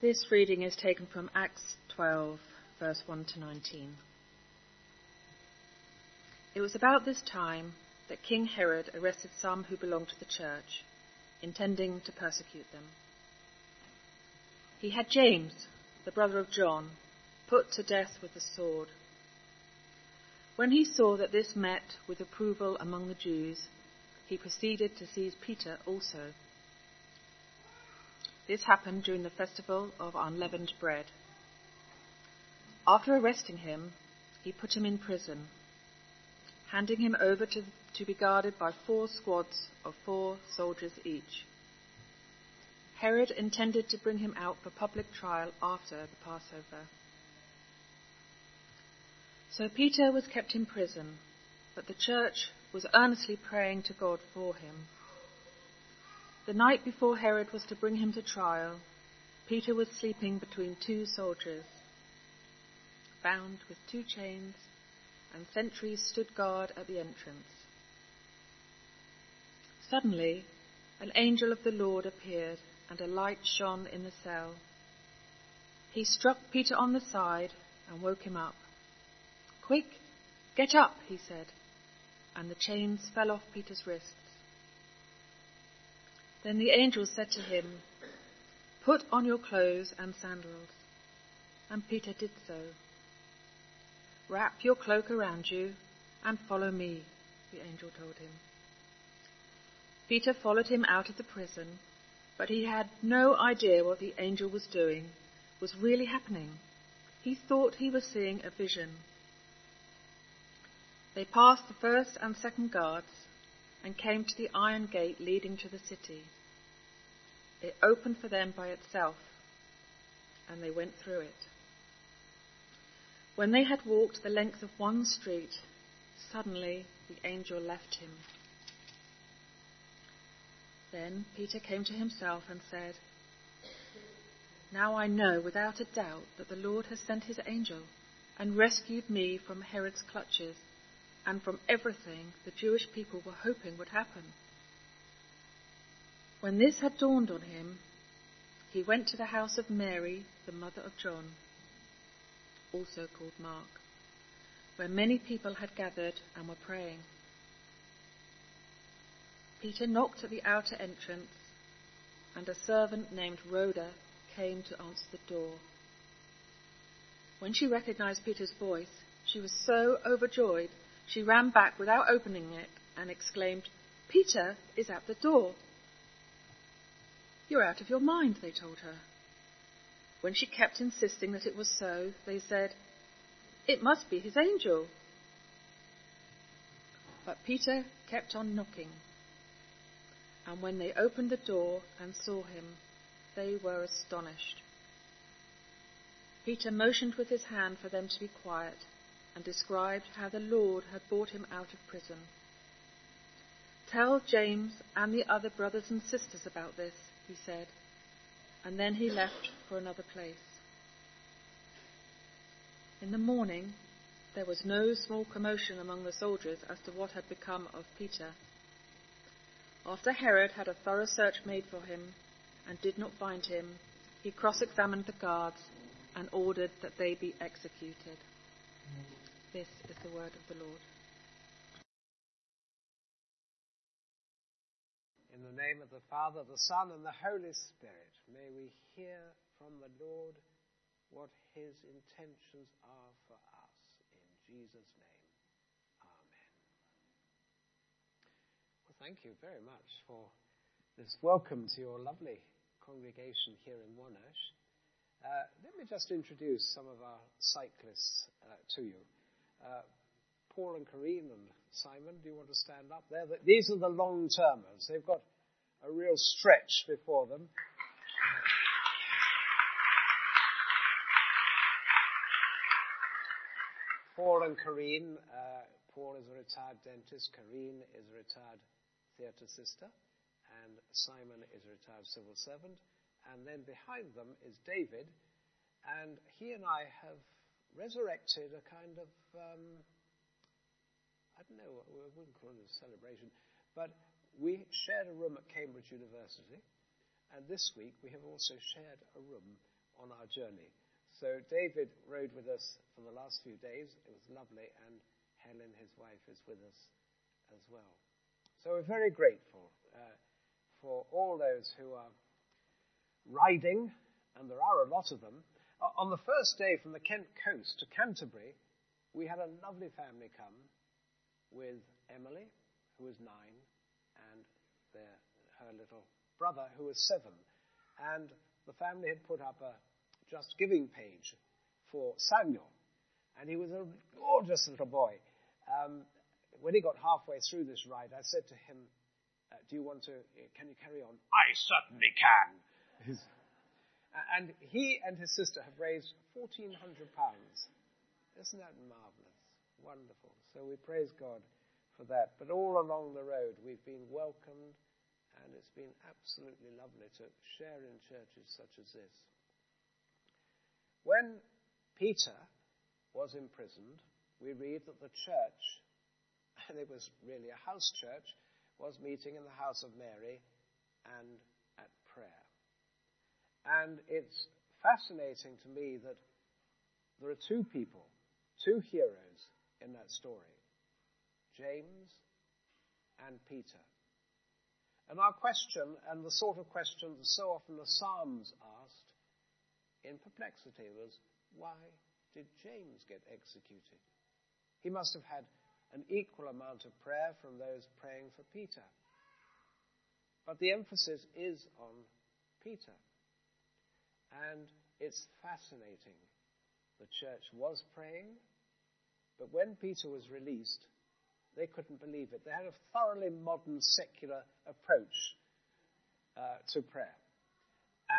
This reading is taken from Acts 12, verse 1 to 19. It was about this time that King Herod arrested some who belonged to the church, intending to persecute them. He had James, the brother of John, put to death with the sword. When he saw that this met with approval among the Jews, he proceeded to seize Peter also. This happened during the festival of unleavened bread. After arresting him, he put him in prison, handing him over to, to be guarded by four squads of four soldiers each. Herod intended to bring him out for public trial after the Passover. So Peter was kept in prison, but the church was earnestly praying to God for him. The night before Herod was to bring him to trial, Peter was sleeping between two soldiers, bound with two chains, and sentries stood guard at the entrance. Suddenly, an angel of the Lord appeared, and a light shone in the cell. He struck Peter on the side and woke him up. Quick, get up, he said, and the chains fell off Peter's wrists. Then the angel said to him, Put on your clothes and sandals. And Peter did so. Wrap your cloak around you and follow me, the angel told him. Peter followed him out of the prison, but he had no idea what the angel was doing, was really happening. He thought he was seeing a vision. They passed the first and second guards and came to the iron gate leading to the city. It opened for them by itself, and they went through it. When they had walked the length of one street, suddenly the angel left him. Then Peter came to himself and said, Now I know without a doubt that the Lord has sent his angel and rescued me from Herod's clutches and from everything the Jewish people were hoping would happen. When this had dawned on him, he went to the house of Mary, the mother of John, also called Mark, where many people had gathered and were praying. Peter knocked at the outer entrance, and a servant named Rhoda came to answer the door. When she recognized Peter's voice, she was so overjoyed she ran back without opening it and exclaimed, Peter is at the door. You're out of your mind, they told her. When she kept insisting that it was so, they said, It must be his angel. But Peter kept on knocking. And when they opened the door and saw him, they were astonished. Peter motioned with his hand for them to be quiet and described how the Lord had brought him out of prison. Tell James and the other brothers and sisters about this, he said, and then he left for another place. In the morning, there was no small commotion among the soldiers as to what had become of Peter. After Herod had a thorough search made for him and did not find him, he cross examined the guards and ordered that they be executed. This is the word of the Lord. In the name of the Father, the Son, and the Holy Spirit, may we hear from the Lord what his intentions are for us. In Jesus' name, Amen. Well, thank you very much for this welcome to your lovely congregation here in Monash. Uh, let me just introduce some of our cyclists uh, to you. Uh, Paul and Karine and Simon, do you want to stand up there? These are the long termers. They've got a real stretch before them. Paul and Karine. Uh, Paul is a retired dentist. Karine is a retired theatre sister. And Simon is a retired civil servant. And then behind them is David. And he and I have resurrected a kind of, um, I don't know, we wouldn't call it a celebration, but we shared a room at Cambridge University, and this week we have also shared a room on our journey. So David rode with us for the last few days. It was lovely, and Helen, his wife, is with us as well. So we're very grateful uh, for all those who are riding, and there are a lot of them. Uh, on the first day from the Kent coast to Canterbury, we had a lovely family come with Emily, who was nine, their, her little brother, who was seven. And the family had put up a Just Giving page for Samuel. And he was a gorgeous little boy. Um, when he got halfway through this ride, I said to him, uh, Do you want to, can you carry on? I certainly can. and he and his sister have raised £1,400. Isn't that marvelous? Wonderful. So we praise God for that. But all along the road, we've been welcomed, and it's been absolutely lovely to share in churches such as this. When Peter was imprisoned, we read that the church, and it was really a house church, was meeting in the house of Mary and at prayer. And it's fascinating to me that there are two people, two heroes in that story James and Peter. And our question, and the sort of question that so often the Psalms asked in perplexity, was why did James get executed? He must have had an equal amount of prayer from those praying for Peter. But the emphasis is on Peter. And it's fascinating. The church was praying, but when Peter was released, they couldn't believe it. They had a thoroughly modern secular approach uh, to prayer.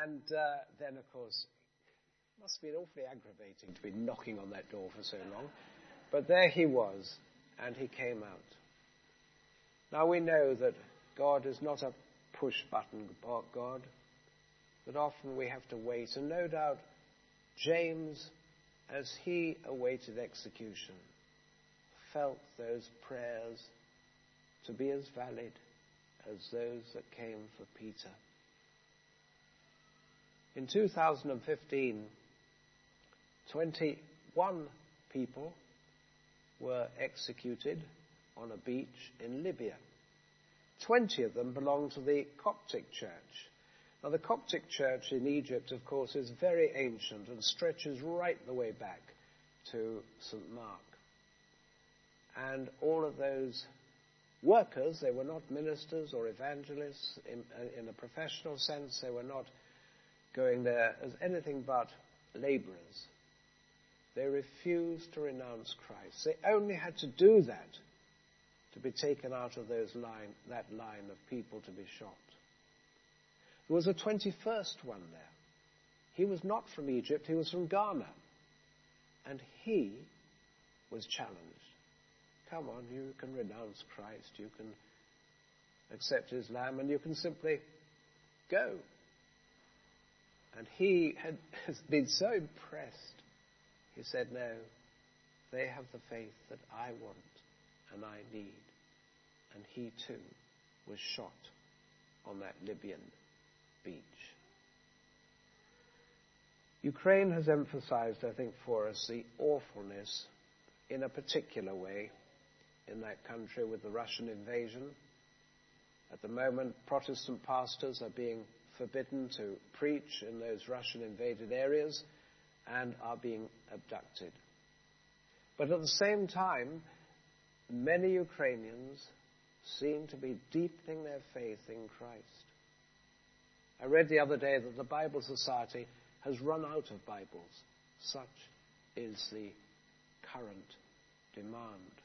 And uh, then, of course, it must have been awfully aggravating to be knocking on that door for so long. But there he was, and he came out. Now we know that God is not a push button God, that often we have to wait. And no doubt, James, as he awaited execution, felt those prayers to be as valid as those that came for Peter. In 2015, 21 people were executed on a beach in Libya. 20 of them belonged to the Coptic Church. Now, the Coptic Church in Egypt, of course, is very ancient and stretches right the way back to St. Mark. And all of those workers, they were not ministers or evangelists in, uh, in a professional sense. They were not going there as anything but laborers. They refused to renounce Christ. They only had to do that to be taken out of line, that line of people to be shot. There was a 21st one there. He was not from Egypt, he was from Ghana. And he was challenged. Come on, you can renounce Christ, you can accept Islam, and you can simply go. And he had been so impressed, he said, No, they have the faith that I want and I need. And he too was shot on that Libyan beach. Ukraine has emphasized, I think, for us the awfulness in a particular way in that country with the Russian invasion. At the moment, Protestant pastors are being forbidden to preach in those Russian invaded areas and are being abducted. But at the same time, many Ukrainians seem to be deepening their faith in Christ. I read the other day that the Bible Society has run out of Bibles. Such is the current demand.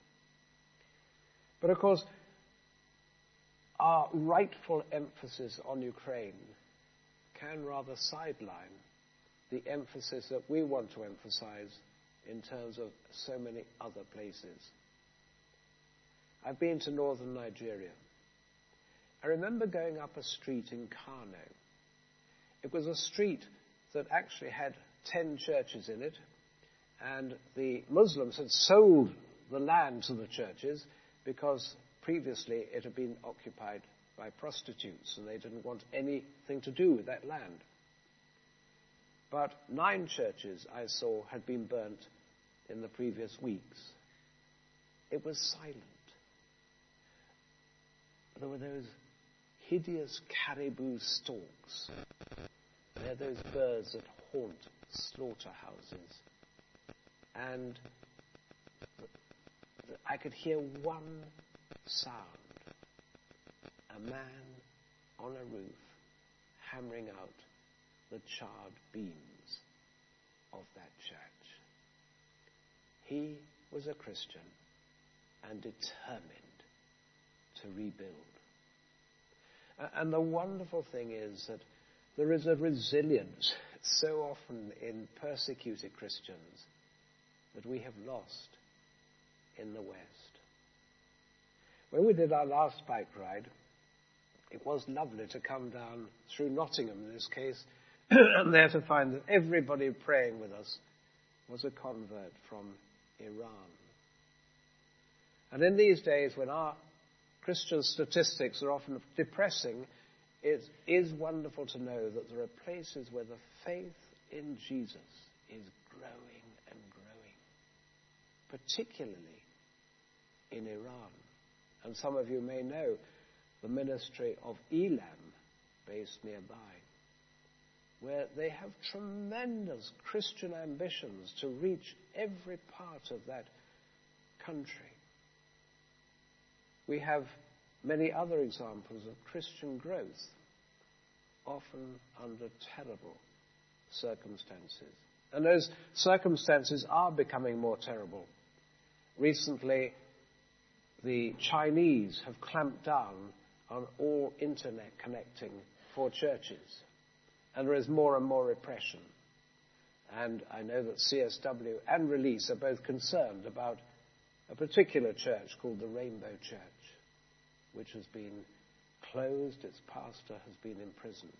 But of course, our rightful emphasis on Ukraine can rather sideline the emphasis that we want to emphasize in terms of so many other places. I've been to northern Nigeria. I remember going up a street in Kano. It was a street that actually had 10 churches in it, and the Muslims had sold the land to the churches because previously it had been occupied by prostitutes and they didn't want anything to do with that land. But nine churches I saw had been burnt in the previous weeks. It was silent. There were those hideous marabou storks. They're those birds that haunt slaughterhouses. And I could hear one sound. A man on a roof hammering out the charred beams of that church. He was a Christian and determined to rebuild. And the wonderful thing is that there is a resilience so often in persecuted Christians that we have lost in the West. When we did our last bike ride, it was lovely to come down through Nottingham in this case, and there to find that everybody praying with us was a convert from Iran. And in these days when our Christian statistics are often depressing, it is wonderful to know that there are places where the faith in Jesus is growing and growing, particularly in Iran. And some of you may know the ministry of Elam based nearby, where they have tremendous Christian ambitions to reach every part of that country. We have many other examples of Christian growth, often under terrible circumstances. And those circumstances are becoming more terrible. Recently, the Chinese have clamped down on all internet connecting for churches. And there is more and more repression. And I know that CSW and Release are both concerned about a particular church called the Rainbow Church, which has been closed, its pastor has been imprisoned.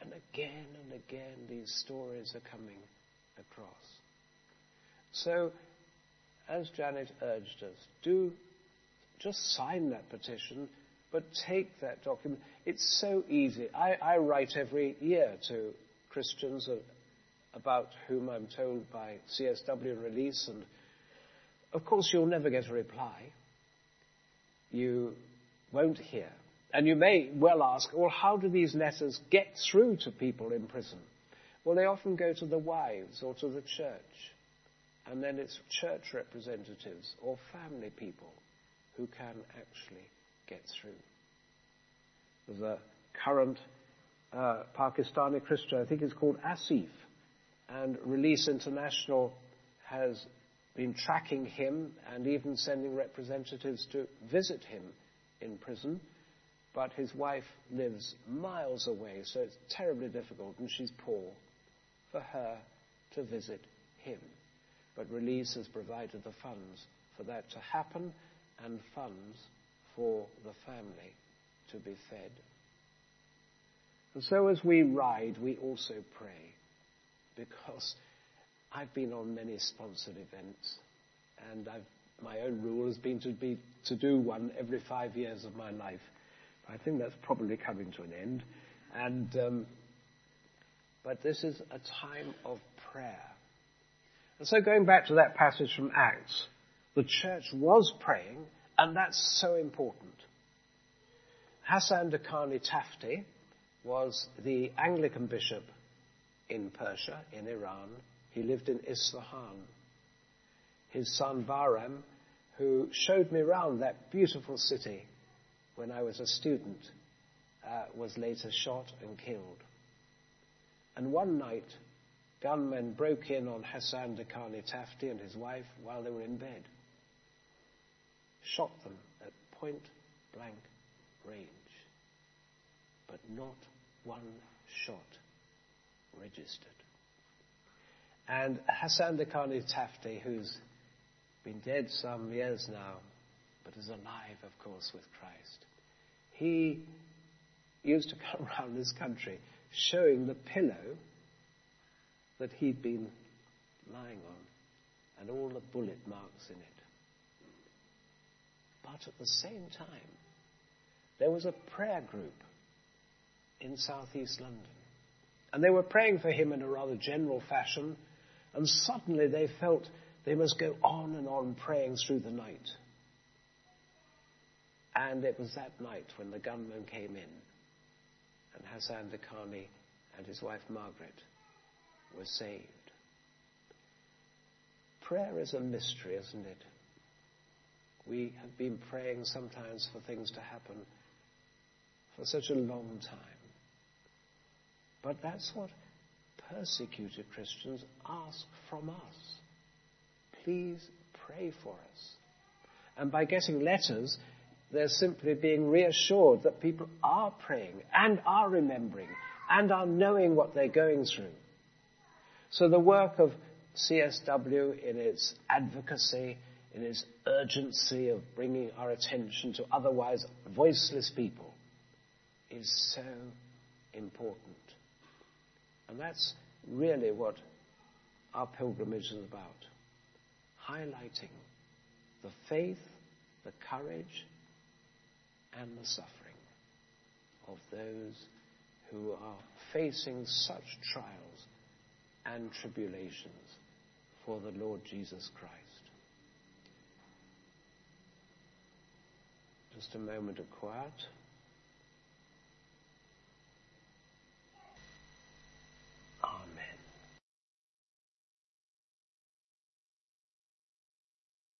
And again and again these stories are coming across. So, as Janet urged us, do just sign that petition, but take that document. It's so easy. I, I write every year to Christians about whom I'm told by CSW release, and of course you'll never get a reply. You won't hear. And you may well ask, well, how do these letters get through to people in prison? Well, they often go to the wives or to the church. And then it's church representatives or family people who can actually get through. A current uh, Pakistani Christian, I think it's called Asif, and Release International has been tracking him and even sending representatives to visit him in prison. But his wife lives miles away, so it's terribly difficult, and she's poor, for her to visit him. But Release has provided the funds for that to happen, and funds for the family to be fed. And so as we ride, we also pray because I've been on many sponsored events and I've, my own rule has been to, be to do one every five years of my life. I think that's probably coming to an end. And, um, but this is a time of prayer. And so going back to that passage from Acts, the church was praying, and that's so important. Hassan Dehqani Tafti was the Anglican bishop in Persia, in Iran. He lived in Isfahan. His son Bahram, who showed me around that beautiful city when I was a student, uh, was later shot and killed. And one night, gunmen broke in on Hassan Dehqani Tafti and his wife while they were in bed shot them at point blank range. But not one shot registered. And Hassan Dehqani Tafti, who's been dead some years now, but is alive, of course, with Christ, he used to come around this country showing the pillow that he'd been lying on and all the bullet marks in it. But at the same time, there was a prayer group in southeast London. And they were praying for him in a rather general fashion, and suddenly they felt they must go on and on praying through the night. And it was that night when the gunman came in, and Hassan Dehqani and his wife Margaret were saved. Prayer is a mystery, isn't it? We have been praying sometimes for things to happen for such a long time. But that's what persecuted Christians ask from us. Please pray for us. And by getting letters, they're simply being reassured that people are praying and are remembering and are knowing what they're going through. So the work of CSW in its advocacy, in its urgency of bringing our attention to otherwise voiceless people is so important. And that's really what our pilgrimage is about. Highlighting the faith, the courage, and the suffering of those who are facing such trials and tribulations for the Lord Jesus Christ. Just a moment of quiet.